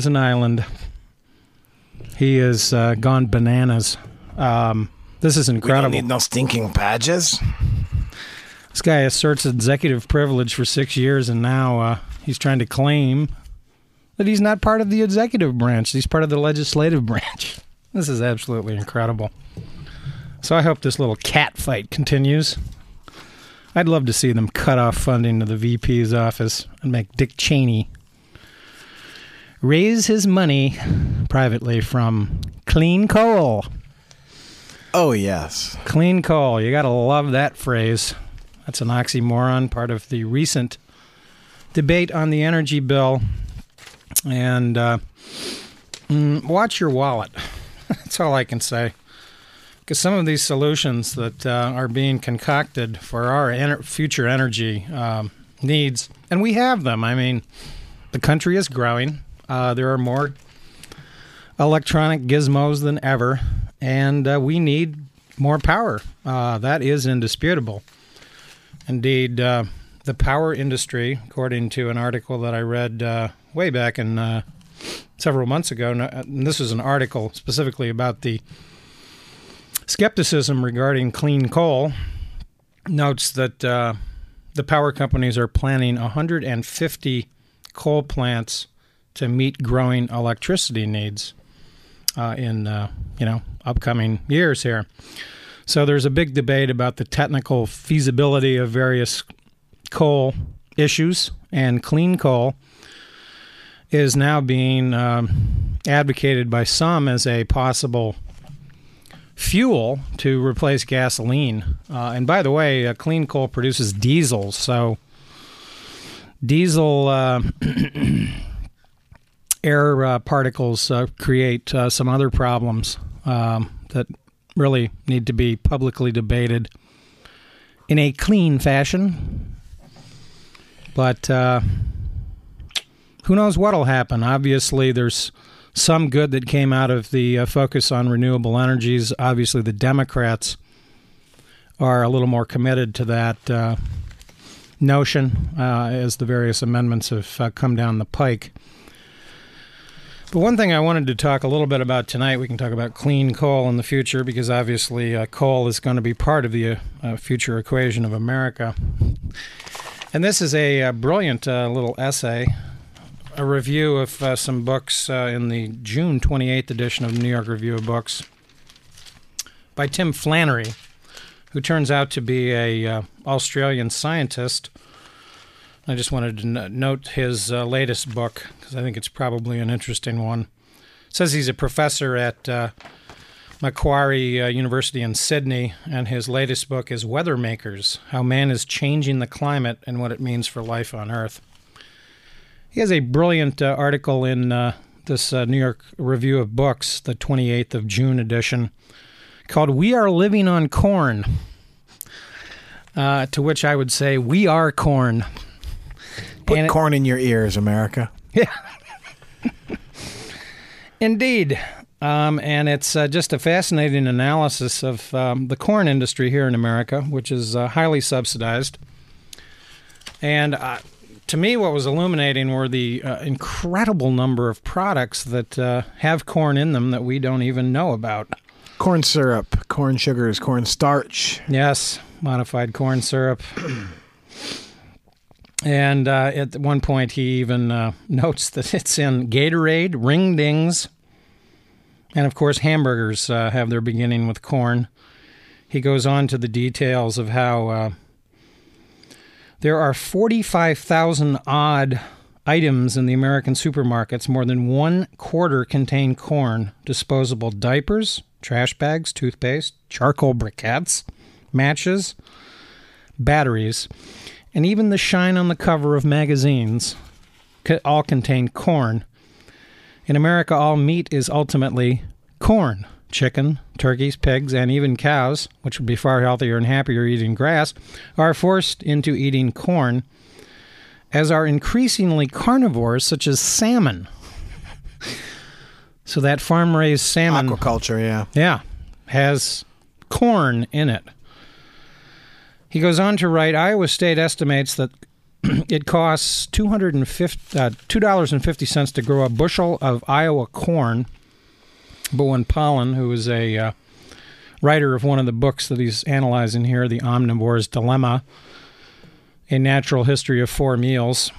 is an island. He has uh, gone bananas. Um, this is We don't incredible. need no stinking badges. This guy asserts executive privilege for six years, and now uh, he's trying to claim that he's not part of the executive branch. He's part of the legislative branch. This is absolutely incredible. So I hope this little cat fight continues. I'd love to see them cut off funding to the VP's office and make Dick Cheney raise his money privately from clean coal. Oh yes. Clean coal. You got to love that phrase. That's an oxymoron, part of the recent debate on the energy bill. And uh, mm, watch your wallet. That's all I can say. Because some of these solutions that uh, are being concocted for our ener- future energy um, needs, and we have them. I mean, the country is growing. Uh, there are more electronic gizmos than ever, and uh, we need more power. Uh, that is indisputable. Indeed, uh, the power industry, according to an article that I read uh, way back in uh, several months ago, and this is an article specifically about the skepticism regarding clean coal, notes that the power companies are planning 150 coal plants to meet growing electricity needs uh, in uh, you know upcoming years here. So there's a big debate about the technical feasibility of various coal issues, and clean coal is now being um, advocated by some as a possible fuel to replace gasoline. Uh, and by the way, uh, clean coal produces diesel, so diesel uh, air uh, particles uh, create uh, some other problems um, that really need to be publicly debated in a clean fashion. But uh, who knows what'll happen? Obviously, there's some good that came out of the uh, focus on renewable energies. Obviously, the Democrats are a little more committed to that uh, notion as the various amendments have come down the pike. But one thing I wanted to talk a little bit about tonight, we can talk about clean coal in the future because obviously uh, coal is going to be part of the uh, future equation of America. And this is a, uh brilliant uh, little essay, a review of uh, some books uh, in the June 28th edition of the New York Review of Books by Tim Flannery, who turns out to be a Australian scientist. I just wanted to note his uh, latest book because I think it's probably an interesting one. It says he's a professor at uh, Macquarie uh, University in Sydney, and his latest book is Weather Makers How Man is Changing the Climate and What It Means for Life on Earth. He has a brilliant uh, article in uh, this uh, New York Review of Books, the 28th of June edition, called We Are Living on Corn. Uh, to which I would say, We are corn. Put And it- corn in your ears, America. Yeah. Indeed. Um, and it's uh, just a fascinating analysis of um, the corn industry here in America, which is uh, highly subsidized. And uh, to me, what was illuminating were the uh, incredible number of products that uh, have corn in them that we don't even know about. Corn syrup, corn sugars, corn starch. Yes, modified corn syrup. And uh, at one point, he even uh, notes that it's in Gatorade, Ring Dings, and of course, hamburgers uh, have their beginning with corn. He goes on to the details of how uh, there are 45,000 odd items in the American supermarkets. More than one quarter contain corn, disposable diapers, trash bags, toothpaste, charcoal briquettes, matches, batteries, and even the shine on the cover of magazines all contain corn. In America, all meat is ultimately corn. Chicken, turkeys, pigs, and even cows, which would be far healthier and happier eating grass, are forced into eating corn, as are increasingly carnivores such as salmon. so that farm raised salmon. Aquaculture, yeah. Yeah, has corn in it. He goes on to write Iowa State estimates that it costs two hundred and fifty uh, to grow a bushel of Iowa corn. But when Pollan, who is a uh, writer of one of the books that he's analyzing here, The Omnivore's Dilemma, A Natural History of Four Meals,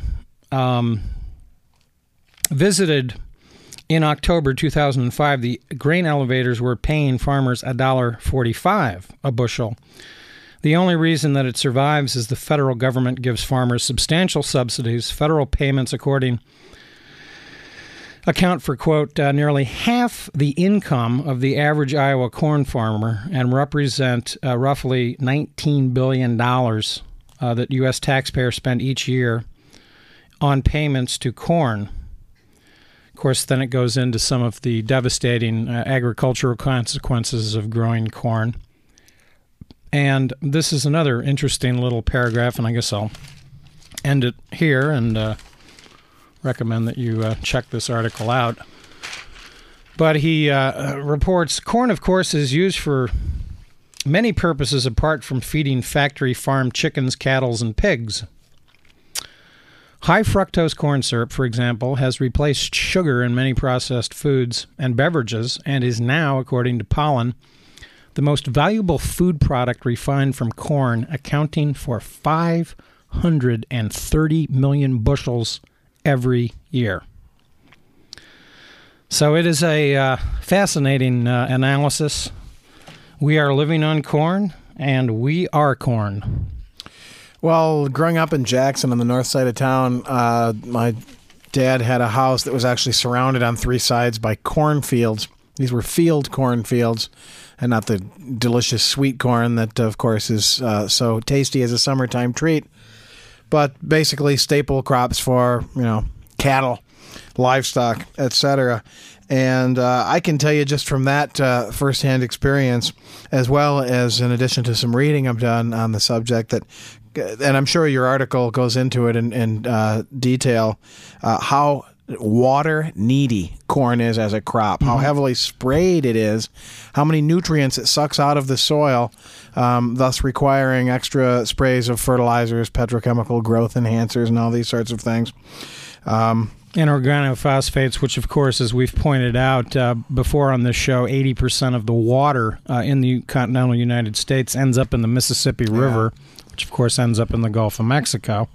um, visited in October 2005, the grain elevators were paying farmers $1.45 a bushel. The only reason that it survives is the federal government gives farmers substantial subsidies. Federal payments, according account for quote uh, nearly half the income of the average Iowa corn farmer and represent uh, roughly 19 billion dollars uh, that U.S. taxpayers spend each year on payments to corn. Of course, then it goes into some of the devastating uh, agricultural consequences of growing corn. And this is another interesting little paragraph, and I guess I'll end it here and uh, recommend that you uh, check this article out. But he uh, reports corn, of course, is used for many purposes apart from feeding factory farm chickens, cattle, and pigs. High fructose corn syrup, for example, has replaced sugar in many processed foods and beverages and is now, according to Pollan, the most valuable food product refined from corn, accounting for 530 million bushels every year. So it is a uh, fascinating uh, analysis. We are living on corn, and we are corn. Well, growing up in Jackson on the north side of town, uh, my dad had a house that was actually surrounded on three sides by cornfields. These were field cornfields, and not the delicious sweet corn that, of course, is uh, so tasty as a summertime treat. But basically, staple crops for you know cattle, livestock, etc. And uh, I can tell you just from that uh, firsthand experience, as well as in addition to some reading I've done on the subject, that and I'm sure your article goes into it in, in uh, detail, uh, how water needy corn is as a crop, how heavily sprayed it is, how many nutrients it sucks out of the soil, um, thus requiring extra sprays of fertilizers, petrochemical growth enhancers, and all these sorts of things. Um, and organophosphates, which, of course, as we've pointed out uh, before on this show, 80% of the water uh, in the continental United States ends up in the Mississippi River, which, of course, ends up in the Gulf of Mexico.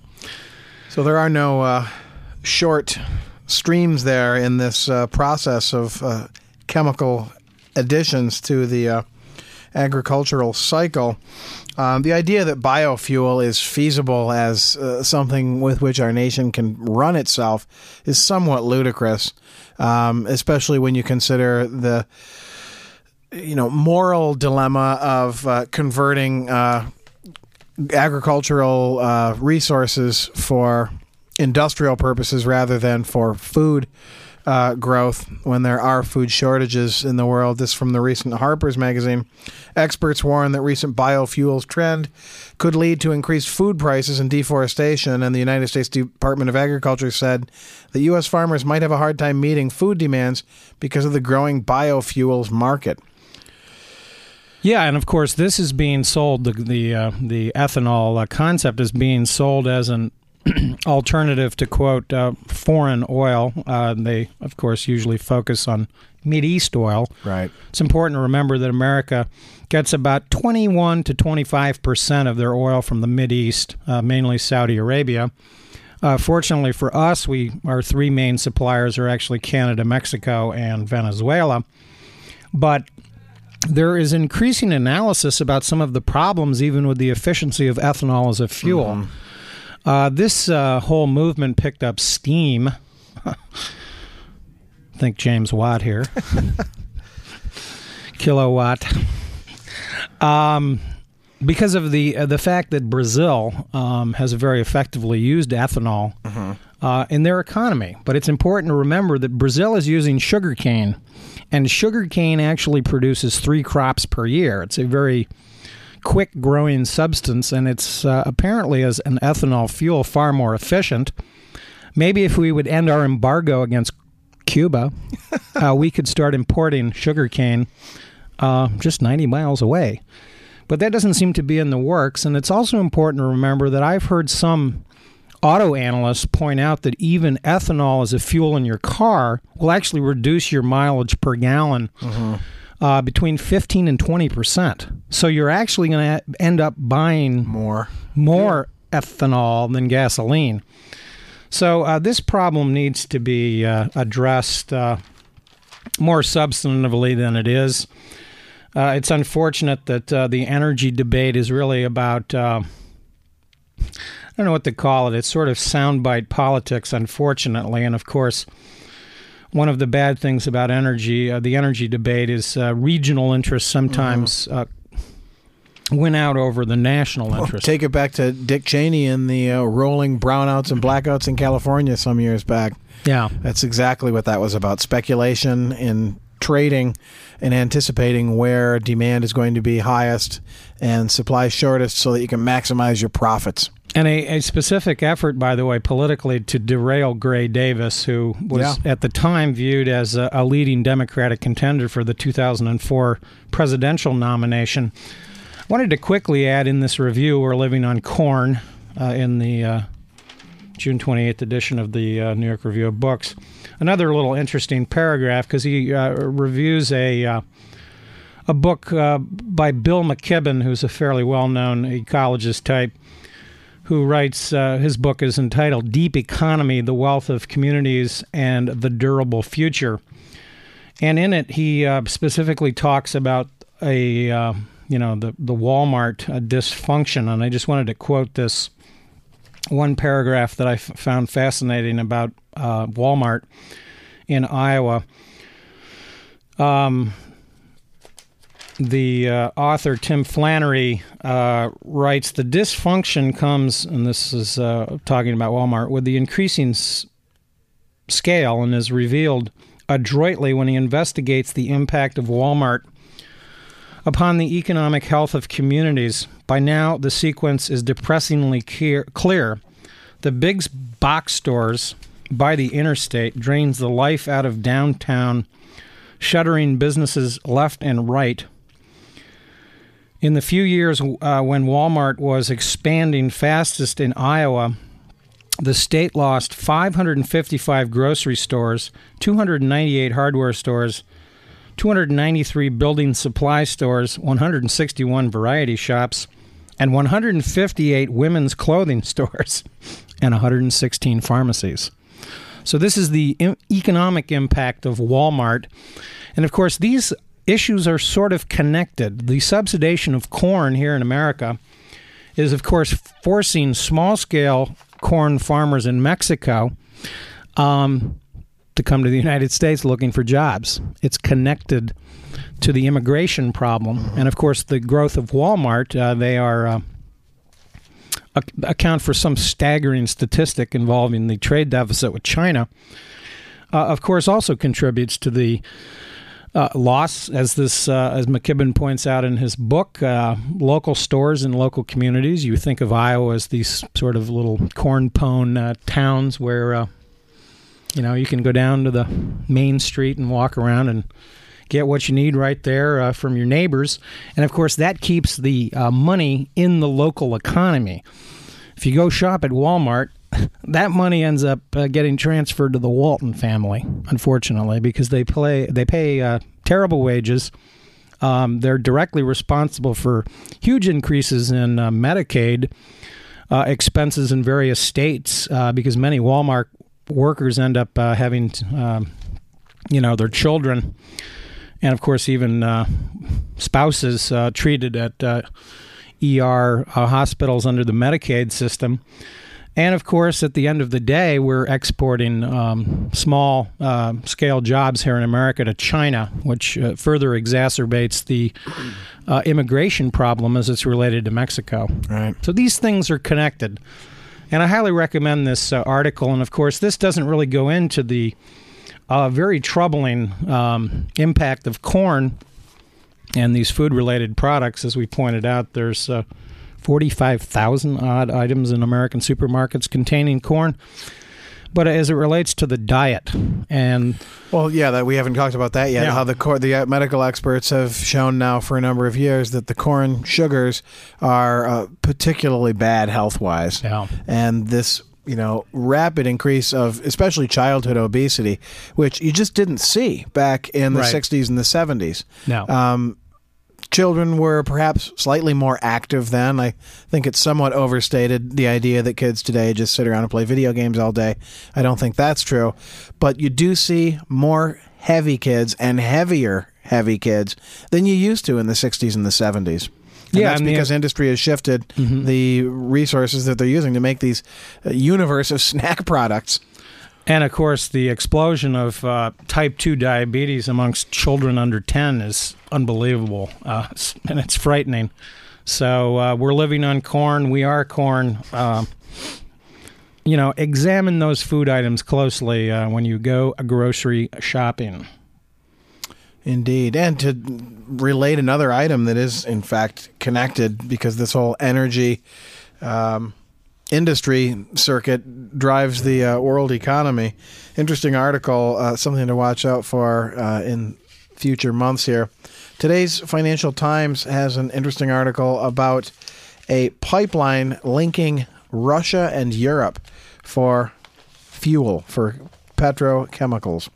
So there are no uh, short streams there in this uh, process of uh, chemical additions to the uh, agricultural cycle. Um, the idea that biofuel is feasible as uh, something with which our nation can run itself is somewhat ludicrous, um, especially when you consider the you know moral dilemma of uh, converting uh, agricultural resources for industrial purposes rather than for food uh, growth when there are food shortages in the world. This from the recent Harper's magazine. Experts warn that recent biofuels trend could lead to increased food prices and deforestation. And the United States Department of Agriculture said that U.S. farmers might have a hard time meeting food demands because of the growing biofuels market. Yeah, and of course, this is being sold. The the uh, the ethanol uh, concept is being sold as an alternative to quote uh, foreign oil. Uh, they, of course, usually focus on Mid East oil. Right. It's important to remember that America gets about 21 to 25 percent of their oil from the Mid East, uh, mainly Saudi Arabia. Uh, fortunately for us, we our three main suppliers are actually Canada, Mexico, and Venezuela. But there is increasing analysis about some of the problems, even with the efficiency of ethanol as a fuel. Mm-hmm. Uh, this uh, whole movement picked up steam. Think James Watt here. Kilowatt. Um, because of the uh, the fact that Brazil um, has very effectively used ethanol mm-hmm. uh, in their economy, but it's important to remember that Brazil is using sugarcane, and sugarcane actually produces three crops per year. It's a very quick growing substance, and it's uh, apparently as an ethanol fuel far more efficient. Maybe if we would end our embargo against Cuba, uh, we could start importing sugarcane uh, just 90 miles away. But that doesn't seem to be in the works. And it's also important to remember that I've heard some auto analysts point out that even ethanol as a fuel in your car will actually reduce your mileage per gallon uh, between 15 and 20 percent. So you're actually going to end up buying More. more ethanol than gasoline. So uh, this problem needs to be uh, addressed uh, more substantively than it is. Uh, it's unfortunate that uh, the energy debate is really about. Uh, I don't know what to call it. It's sort of soundbite politics, unfortunately. And of course, one of the bad things about energy, uh, the energy debate, is uh, regional interests sometimes uh, win out over the national interest. Take it back to Dick Cheney and the uh, rolling brownouts and blackouts in California some years back. yeah. That's exactly what that was about speculation in trading and anticipating where demand is going to be highest and supply shortest so that you can maximize your profits. And a, a specific effort, by the way, politically to derail Gray Davis, who was Yeah. at the time viewed as a, a leading Democratic contender for the 2004 presidential nomination. I wanted to quickly add in this review we're living on corn uh, in the uh, June 28th edition of the uh, New York Review of Books. Another little interesting paragraph because he uh, reviews a. A book uh, by Bill McKibben, who's a fairly well known ecologist type, who writes uh, his book is entitled Deep Economy The Wealth of Communities and the Durable Future. And in it, he uh, specifically talks about a, uh, you know, the, the Walmart uh, dysfunction. And I just wanted to quote this one paragraph that I f- found fascinating about uh, Walmart in Iowa. Um, the uh, author Tim Flannery uh, writes the dysfunction comes, and this is uh, talking about Walmart, with the increasing s- scale and is revealed adroitly when he investigates the impact of Walmart upon the economic health of communities. By now, the sequence is depressingly clear. clear. The big box stores by the interstate drains the life out of downtown, shuttering businesses left and right. In the few years uh, when Walmart was expanding fastest in Iowa, the state lost 555 grocery stores, 298 hardware stores, 293 building supply stores, 161 variety shops, and 158 women's clothing stores, and 116 pharmacies. So, this is the economic impact of Walmart. And of course, these issues are sort of connected. The subsidization of corn here in America is, of course, forcing small scale corn farmers in Mexico um, to come to the United States looking for jobs. It's connected to the immigration problem. And of course, the growth of Walmart, uh, they are. Uh, account for some staggering statistic involving the trade deficit with China, uh, of course, also contributes to the uh, loss, as this uh, as McKibben points out in his book, uh, local stores in local communities. You think of Iowa as these sort of little corn pone uh, towns where uh, you know you can go down to the main street and walk around and get what you need right there uh, from your neighbors, and of course that keeps the money in the local economy. If you go shop at Walmart, that money ends up uh, getting transferred to the Walton family, unfortunately, because they play they pay uh, terrible wages. Um, they're directly responsible for huge increases in uh, Medicaid uh, expenses in various states uh, because many Walmart workers end up uh, having, um, you know, their children, and of course even spouses treated at ER hospitals under the Medicaid system. And of course, at the end of the day, we're exporting um, small uh, scale jobs here in America to China, which uh, further exacerbates the uh, immigration problem as it's related to Mexico. Right. So these things are connected. And I highly recommend this uh, article. And of course, this doesn't really go into the uh, very troubling um, impact of corn and these food related products. As we pointed out, there's uh, 45,000 odd items in American supermarkets containing corn. But as it relates to the diet, and Well, yeah, that we haven't talked about that yet. Yeah. How the cor- the uh, medical experts have shown now for a number of years that the corn sugars are uh, particularly bad health wise, yeah, and this you know, rapid increase of especially childhood obesity, which you just didn't see back in the Right. 60s and the 70s. No. Um, children were perhaps slightly more active then. I think it's somewhat overstated the idea that kids today just sit around and play video games all day. I don't think that's true. But you do see more heavy kids and heavier heavy kids than you used to in the 60s and the 70s. And Yeah, that's and the- because industry has shifted the resources that they're using to make these uh, universe of snack products. And of course, the explosion of uh, type 2 diabetes amongst children under 10 is unbelievable. Uh, and it's frightening. So uh, we're living on corn. We are corn. Um you know, examine those food items closely uh, when you go grocery shopping. Indeed. And to relate another item that is, in fact, connected because this whole energy um, industry circuit drives the uh, world economy. Interesting article, uh, something to watch out for uh, in future months here. Today's Financial Times has an interesting article about a pipeline linking Russia and Europe for fuel, for petrochemicals.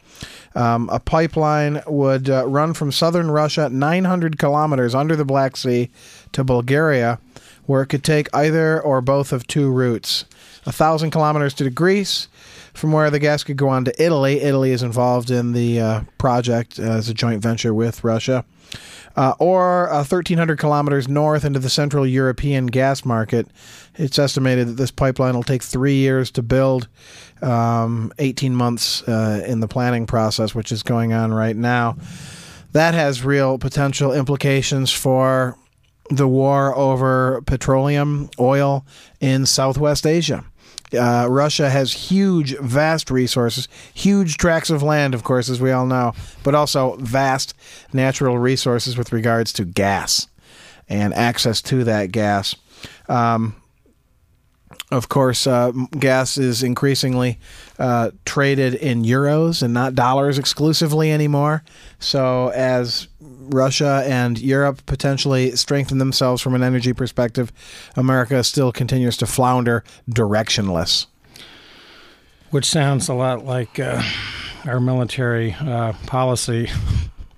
Um, a pipeline would uh, run from southern Russia 900 kilometers under the Black Sea to Bulgaria, where it could take either or both of two routes. A thousand kilometers to Greece, from where the gas could go on to Italy. Italy is involved in the uh, project as a joint venture with Russia. Uh, or uh, 1,300 kilometers north into the Central European gas market. It's estimated that this pipeline will take three years to build, um, 18 months uh, in the planning process, which is going on right now. That has real potential implications for the war over petroleum, oil in Southwest Asia. Uh, Russia has huge, vast resources, huge tracts of land, of course, as we all know, but also vast natural resources with regards to gas and access to that gas. Um, of course, uh, gas is increasingly uh, traded in euros and not dollars exclusively anymore. So, as Russia and Europe potentially strengthen themselves from an energy perspective, America still continues to flounder directionless. Which sounds a lot like uh, our military uh, policy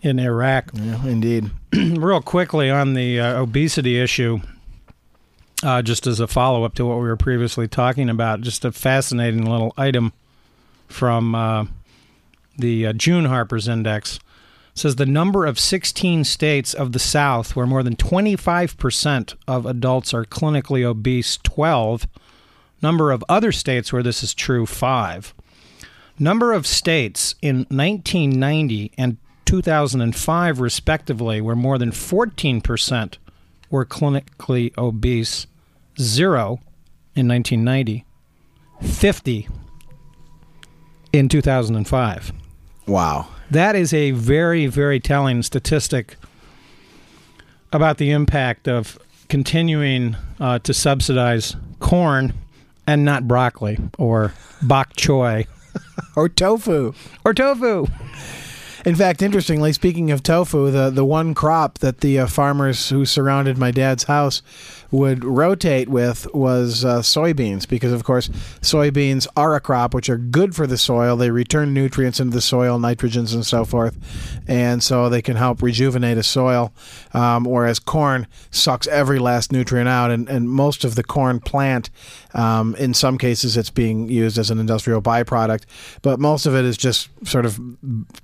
in Iraq. Yeah, indeed. Real quickly on the uh, obesity issue, uh, just as a follow up to what we were previously talking about, just a fascinating little item from uh, the uh, June Harper's Index. It says the number of 16 states of the South where more than 25% of adults are clinically obese, 12. Number of other states where this is true, 5. Number of states in 1990 and 2005, respectively, where more than 14% were clinically obese, 0 in 1990, 50 in 2005. Wow. That is a very, very telling statistic about the impact of continuing uh, to subsidize corn and not broccoli or bok choy Or tofu. or tofu. In fact, interestingly, speaking of tofu, the, the one crop that the uh, farmers who surrounded my dad's house would rotate with was uh, soybeans, because of course, soybeans are a crop which are good for the soil. They return nutrients into the soil, nitrogens, and so forth, and so they can help rejuvenate a soil. Um, whereas corn sucks every last nutrient out, and, and most of the corn plant, um, in some cases, it's being used as an industrial byproduct, but most of it is just sort of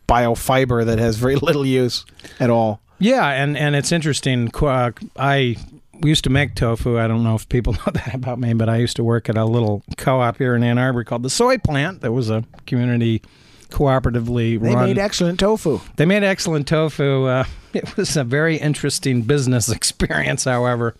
biofiber that has very little use at all. Yeah, and, and it's interesting. Uh, I used to make tofu. I don't know if people know that about me, but I used to work at a little co op here in Ann Arbor called the Soy Plant. That was a community cooperatively They run. made excellent tofu. They made excellent tofu. Uh, it was a very interesting business experience, however.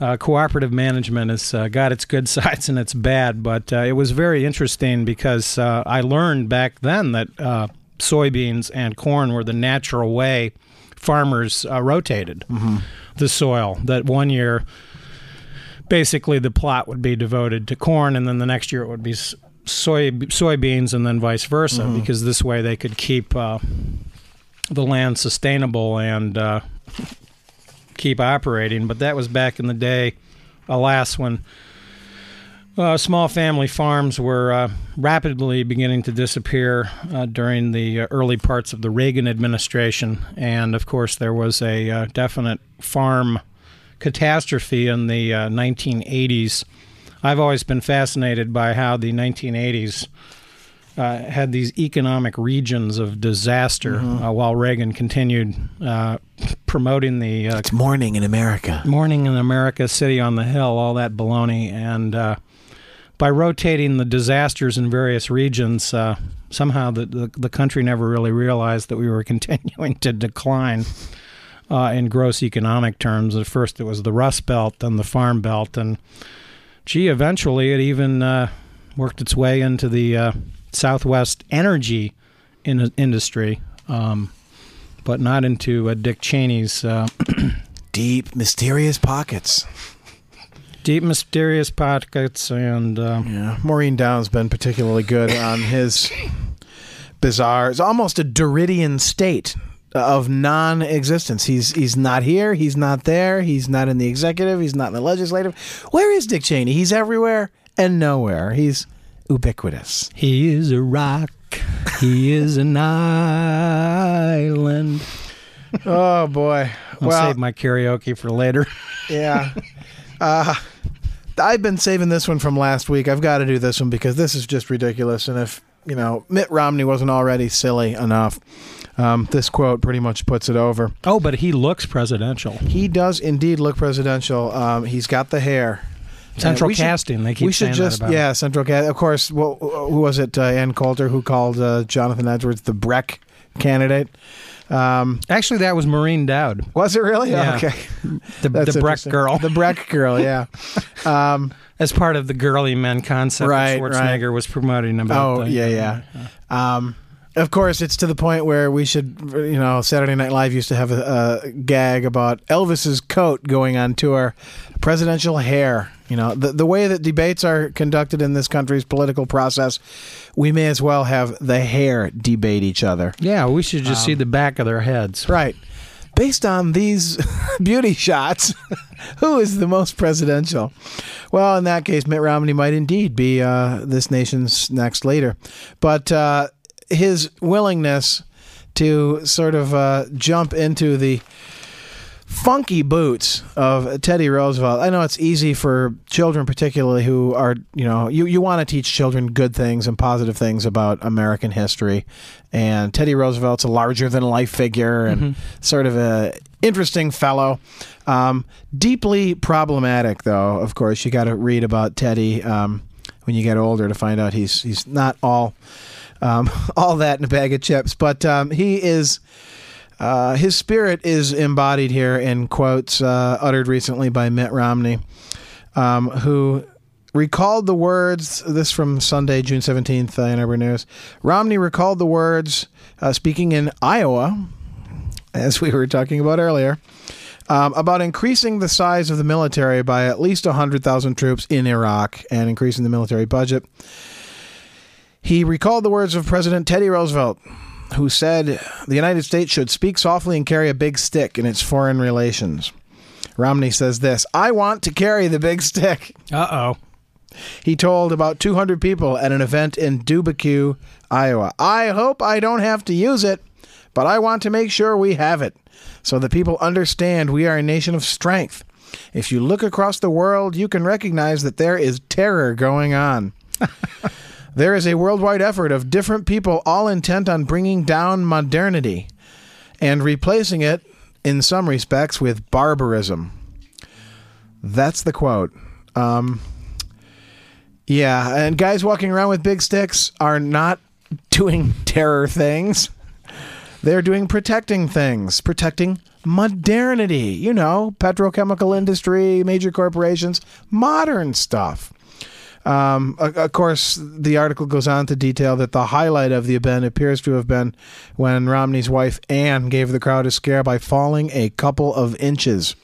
Uh, cooperative management has uh, got its good sides and its bad, but uh, it was very interesting because uh, I learned back then that uh, soybeans and corn were the natural way farmers uh, rotated the soil. That one year, basically, the plot would be devoted to corn, and then the next year it would be soy soybeans, and then vice versa, because this way they could keep uh, the land sustainable and uh, keep operating. But that was back in the day, alas, when Uh, small family farms were uh, rapidly beginning to disappear uh, during the uh, early parts of the Reagan administration. And of course, there was a uh, definite farm catastrophe in the 1980s. I've always been fascinated by how the 1980s uh, had these economic regions of disaster mm-hmm. uh, while Reagan continued uh, promoting the it's morning in America, morning in America, city on the hill, all that baloney, and by rotating the disasters in various regions, uh, somehow the, the, the country never really realized that we were continuing to decline uh, in gross economic terms. At first, it was the Rust Belt, then the Farm Belt, and gee, eventually it even uh, worked its way into the uh, Southwest energy in- industry, um, but not into uh, Dick Cheney's uh, deep, mysterious pockets deep, mysterious pockets, and uh, yeah, Maureen Dowd's been particularly good on his bizarre. It's almost a Derridian state of non-existence. He's he's not here. He's not there. He's not in the executive. He's not in the legislative. Where is Dick Cheney? He's everywhere and nowhere. He's ubiquitous. He is a rock. He is an island. oh boy! I'll well, save my karaoke for later. yeah. Uh, I've been saving this one from last week. I've got to do this one because this is just ridiculous. And if you know Mitt Romney wasn't already silly enough, um, this quote pretty much puts it over. Oh, but he looks presidential. He does indeed look presidential. Um, he's got the hair. Central casting. Should, they keep we should just yeah, central cast. Of course, well, who was it? Uh, Ann Coulter who called uh, Jonathan Edwards the Breck candidate. Um, Actually, that was Maureen Dowd. Was it really? Yeah. okay. The, the Breck girl. The Breck girl, yeah. Um, As part of the girly men concept right, Schwarzenegger right. was promoting about. Oh, the, yeah, yeah. yeah. Um, of course, it's to the point where we should, you know, Saturday Night Live used to have a, a gag about Elvis's coat going on tour, presidential hair. You know, the the way that debates are conducted in this country's political process, we may as well have the hair debate each other. Yeah, we should just um, see the back of their heads. Right. Based on these beauty shots, who is the most presidential? Well, in that case, Mitt Romney might indeed be uh, this nation's next leader. But uh, his willingness to sort of uh, jump into the funky boots of Teddy Roosevelt. I know it's easy for children, particularly who are, you know, you, you want to teach children good things and positive things about American history. And Teddy Roosevelt's a larger than life figure and mm-hmm. sort of a interesting fellow. Um, deeply problematic, though. Of course, you got to read about Teddy um, when you get older to find out he's he's not all um, all that in a bag of chips, but um, he is uh, his spirit is embodied here in quotes uh, uttered recently by Mitt Romney, um, who recalled the words. This from Sunday, June seventeenth, uh, Ann Arbor News. Romney recalled the words, uh, speaking in Iowa, as we were talking about earlier. Um, about increasing the size of the military by at least 100,000 troops in Iraq and increasing the military budget. He recalled the words of President Teddy Roosevelt who said the United States should speak softly and carry a big stick in its foreign relations. Romney says this I want to carry the big stick. Uh oh. He told about 200 people at an event in Dubuque, Iowa. I hope I don't have to use it, but I want to make sure we have it so that people understand we are a nation of strength. If you look across the world, you can recognize that there is terror going on. There is a worldwide effort of different people all intent on bringing down modernity and replacing it, in some respects, with barbarism. That's the quote. Um, yeah, and guys walking around with big sticks are not doing terror things. They're doing protecting things, protecting modernity, you know, petrochemical industry, major corporations, modern stuff. Um, of course, the article goes on to detail that the highlight of the event appears to have been when Romney's wife Ann gave the crowd a scare by falling a couple of inches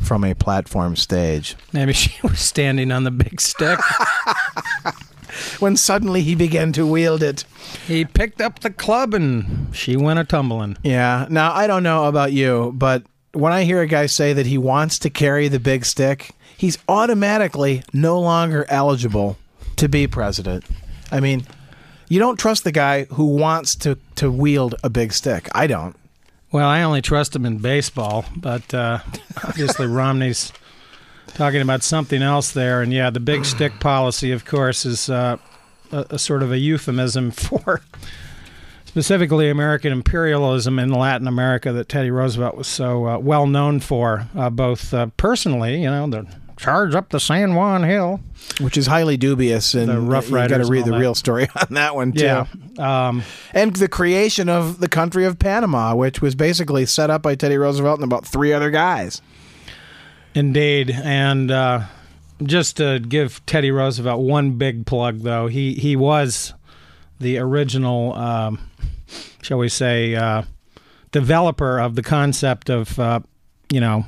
from a platform stage. Maybe she was standing on the big stick. when suddenly he began to wield it. He picked up the club and she went a tumbling. Yeah. Now, I don't know about you, but when I hear a guy say that he wants to carry the big stick, he's automatically no longer eligible to be president. I mean, you don't trust the guy who wants to to wield a big stick. I don't. Well, I only trust him in baseball, but uh, obviously Romney's talking about something else there. And yeah, the big stick policy, of course, is uh, a, a sort of a euphemism for specifically American imperialism in Latin America that Teddy Roosevelt was so uh, well known for, uh, both uh, personally, you know, the charge up the San Juan Hill, which is highly dubious, and The Rough you got to read the all real story on that one too. yeah, um, And the creation of the country of Panama, which was basically set up by Teddy Roosevelt and about three other guys. Indeed, and uh, just to give Teddy Roosevelt one big plug, though he he was the original, um, shall we say, uh, developer of the concept of uh, you know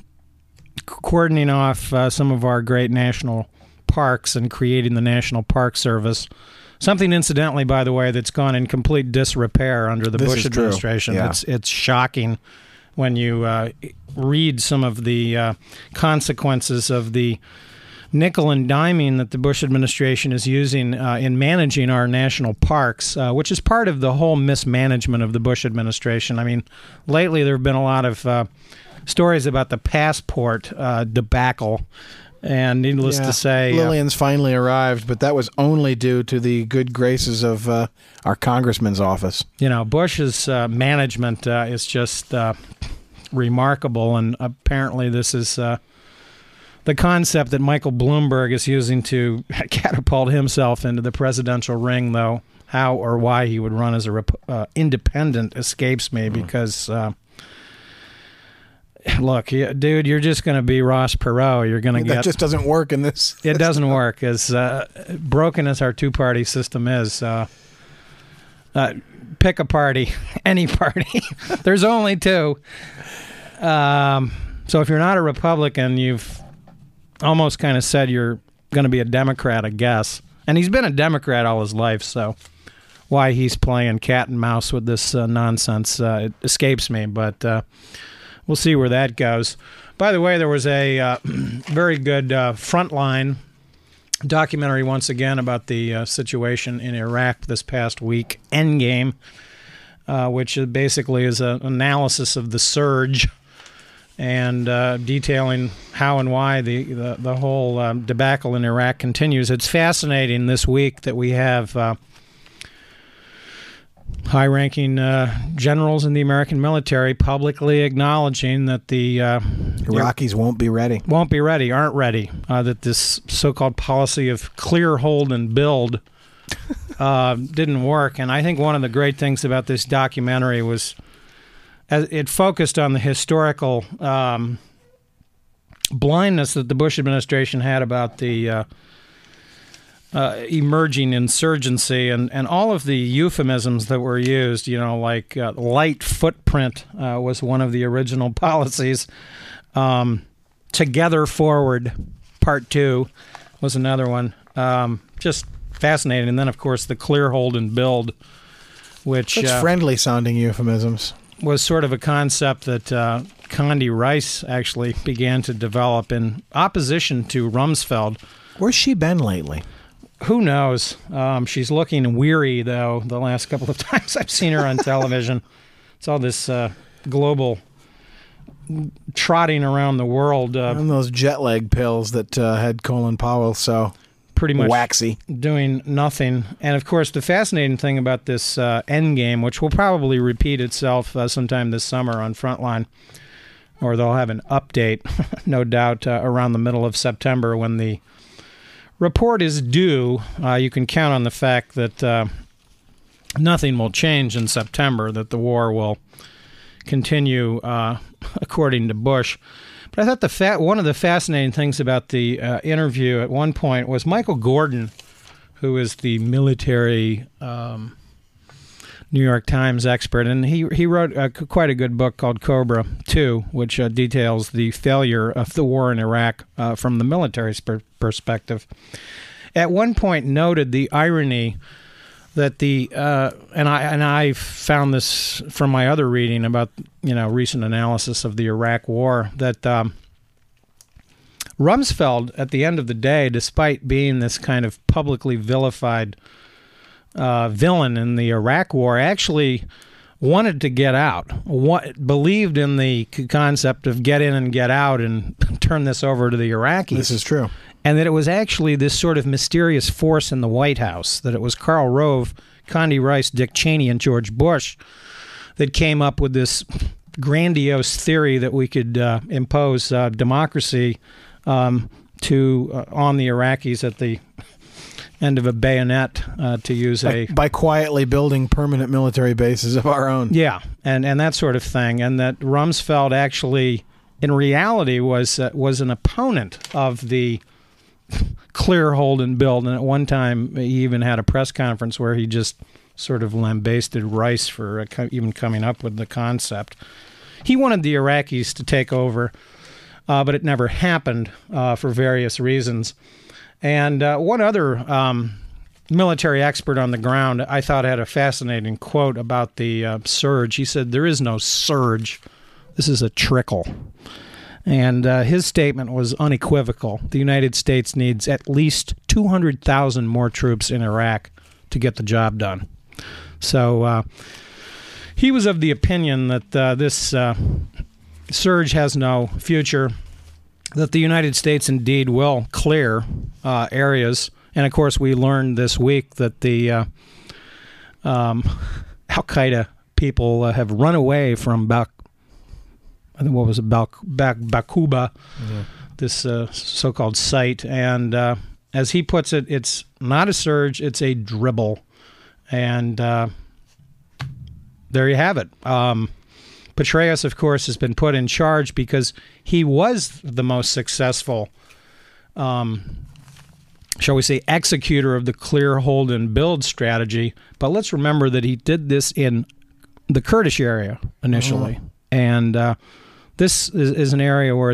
cordoning off uh, some of our great national parks and creating the National Park Service. Something, incidentally, by the way, that's gone in complete disrepair under the This Bush administration. Yeah. It's it's shocking when you uh, read some of the uh, consequences of the nickel and diming that the Bush administration is using uh, in managing our national parks, uh, which is part of the whole mismanagement of the Bush administration. I mean, lately there have been a lot of uh, stories about the passport uh, debacle. And needless Yeah. to say, uh, Lillian's finally arrived, but that was only due to the good graces of uh, our congressman's office. you know, Bush's uh, management uh, is just uh, remarkable, and apparently this is uh, the concept that Michael Bloomberg is using to catapult himself into the presidential ring. Though how or why he would run as a rep- uh, independent escapes me, because. Look, dude, you're just going to be Ross Perot. You're going to get That just doesn't work in this. it doesn't work as uh, broken as our two-party system is. Uh, uh, pick a party, any party. There's only two. Um, so if you're not a Republican, you've almost kind of said you're going to be a Democrat, I guess. And he's been a Democrat all his life, so why he's playing cat and mouse with this uh, nonsense uh, it escapes me. But uh, we'll see where that goes. By the way, there was a uh, very good uh, frontline documentary once again about the uh, situation in Iraq this past week, Endgame, uh, which basically is an analysis of the surge and uh, detailing how and why the the, the whole um, debacle in Iraq continues. It's fascinating this week that we have. Uh, High ranking uh, generals in the American military publicly acknowledging that the uh, Iraqis won't be ready. won't be ready, aren't ready. Uh, that this so-called policy of clear, hold, and build uh, didn't work. And I think one of the great things about this documentary was as it focused on the historical um, blindness that the Bush administration had about the uh, emerging insurgency and, and all of the euphemisms that were used, you know, like uh, light footprint uh, was one of the original policies. Um, Together Forward, Part Two, was another one. Um, just fascinating. And then, of course, the clear hold and build, which Such uh, friendly sounding euphemisms. was sort of a concept that uh, Condi Rice actually began to develop in opposition to Rumsfeld. Where's she been lately? Who knows? Um, she's looking weary, though, the last couple of times I've seen her on television. It's all this uh, global trotting around the world, uh, And those jet lag pills that uh, had Colin Powell so pretty much waxy. doing nothing. And of course, the fascinating thing about this uh, end game, which will probably repeat itself uh, sometime this summer on Frontline, or they'll have an update, no doubt, uh, around the middle of September when the report is due. Uh, you can count on the fact that uh, nothing will change in September, that the war will continue uh, according to Bush. But I thought the fa- one of the fascinating things about the uh, interview at one point was Michael Gordon, who is the military um, New York Times expert, and he he wrote uh, c- quite a good book called Cobra Two, which uh, details the failure of the war in Iraq uh, from the military's per- perspective. At one point, noted the irony that the uh, and I and I found this from my other reading about you know recent analysis of the Iraq War that um, Rumsfeld, at the end of the day, despite being this kind of publicly vilified uh, villain in the Iraq War, actually wanted to get out, what, believed in the concept of get in and get out and turn this over to the Iraqis. This is true. And that it was actually this sort of mysterious force in the White House, that it was Karl Rove, Condi Rice, Dick Cheney, and George Bush that came up with this grandiose theory that we could uh, impose uh, democracy um, to uh, on the Iraqis at the end of a bayonet, uh, to use a By, by quietly building permanent military bases of our own. yeah, and and that sort of thing, and that Rumsfeld actually, in reality, was uh, was an opponent of the clear hold and build, and at one time he even had a press conference where he just sort of lambasted Rice for uh, even coming up with the concept. He wanted the Iraqis to take over, uh, but it never happened uh, for various reasons. And uh, one other um, military expert on the ground, I thought had a fascinating quote about the uh, surge. He said, There is no surge, this is a trickle. And uh, his statement was unequivocal. The United States needs at least 200,000 more troops in Iraq to get the job done. So uh, he was of the opinion that uh, this uh, surge has no future, that the United States indeed will clear uh, areas. And of course, we learned this week that the uh, um, Al Qaeda people have run away from Bak. Think what was it, Bak, Bak, Bakuba, this uh, so-called site, and uh, as he puts it, it's not a surge; it's a dribble, and uh, there you have it. Um, Petraeus, of course, has been put in charge because he was the most successful, um, shall we say, executor of the clear, hold, and build strategy. But let's remember that he did this in the Kurdish area initially. And uh, this is, is an area where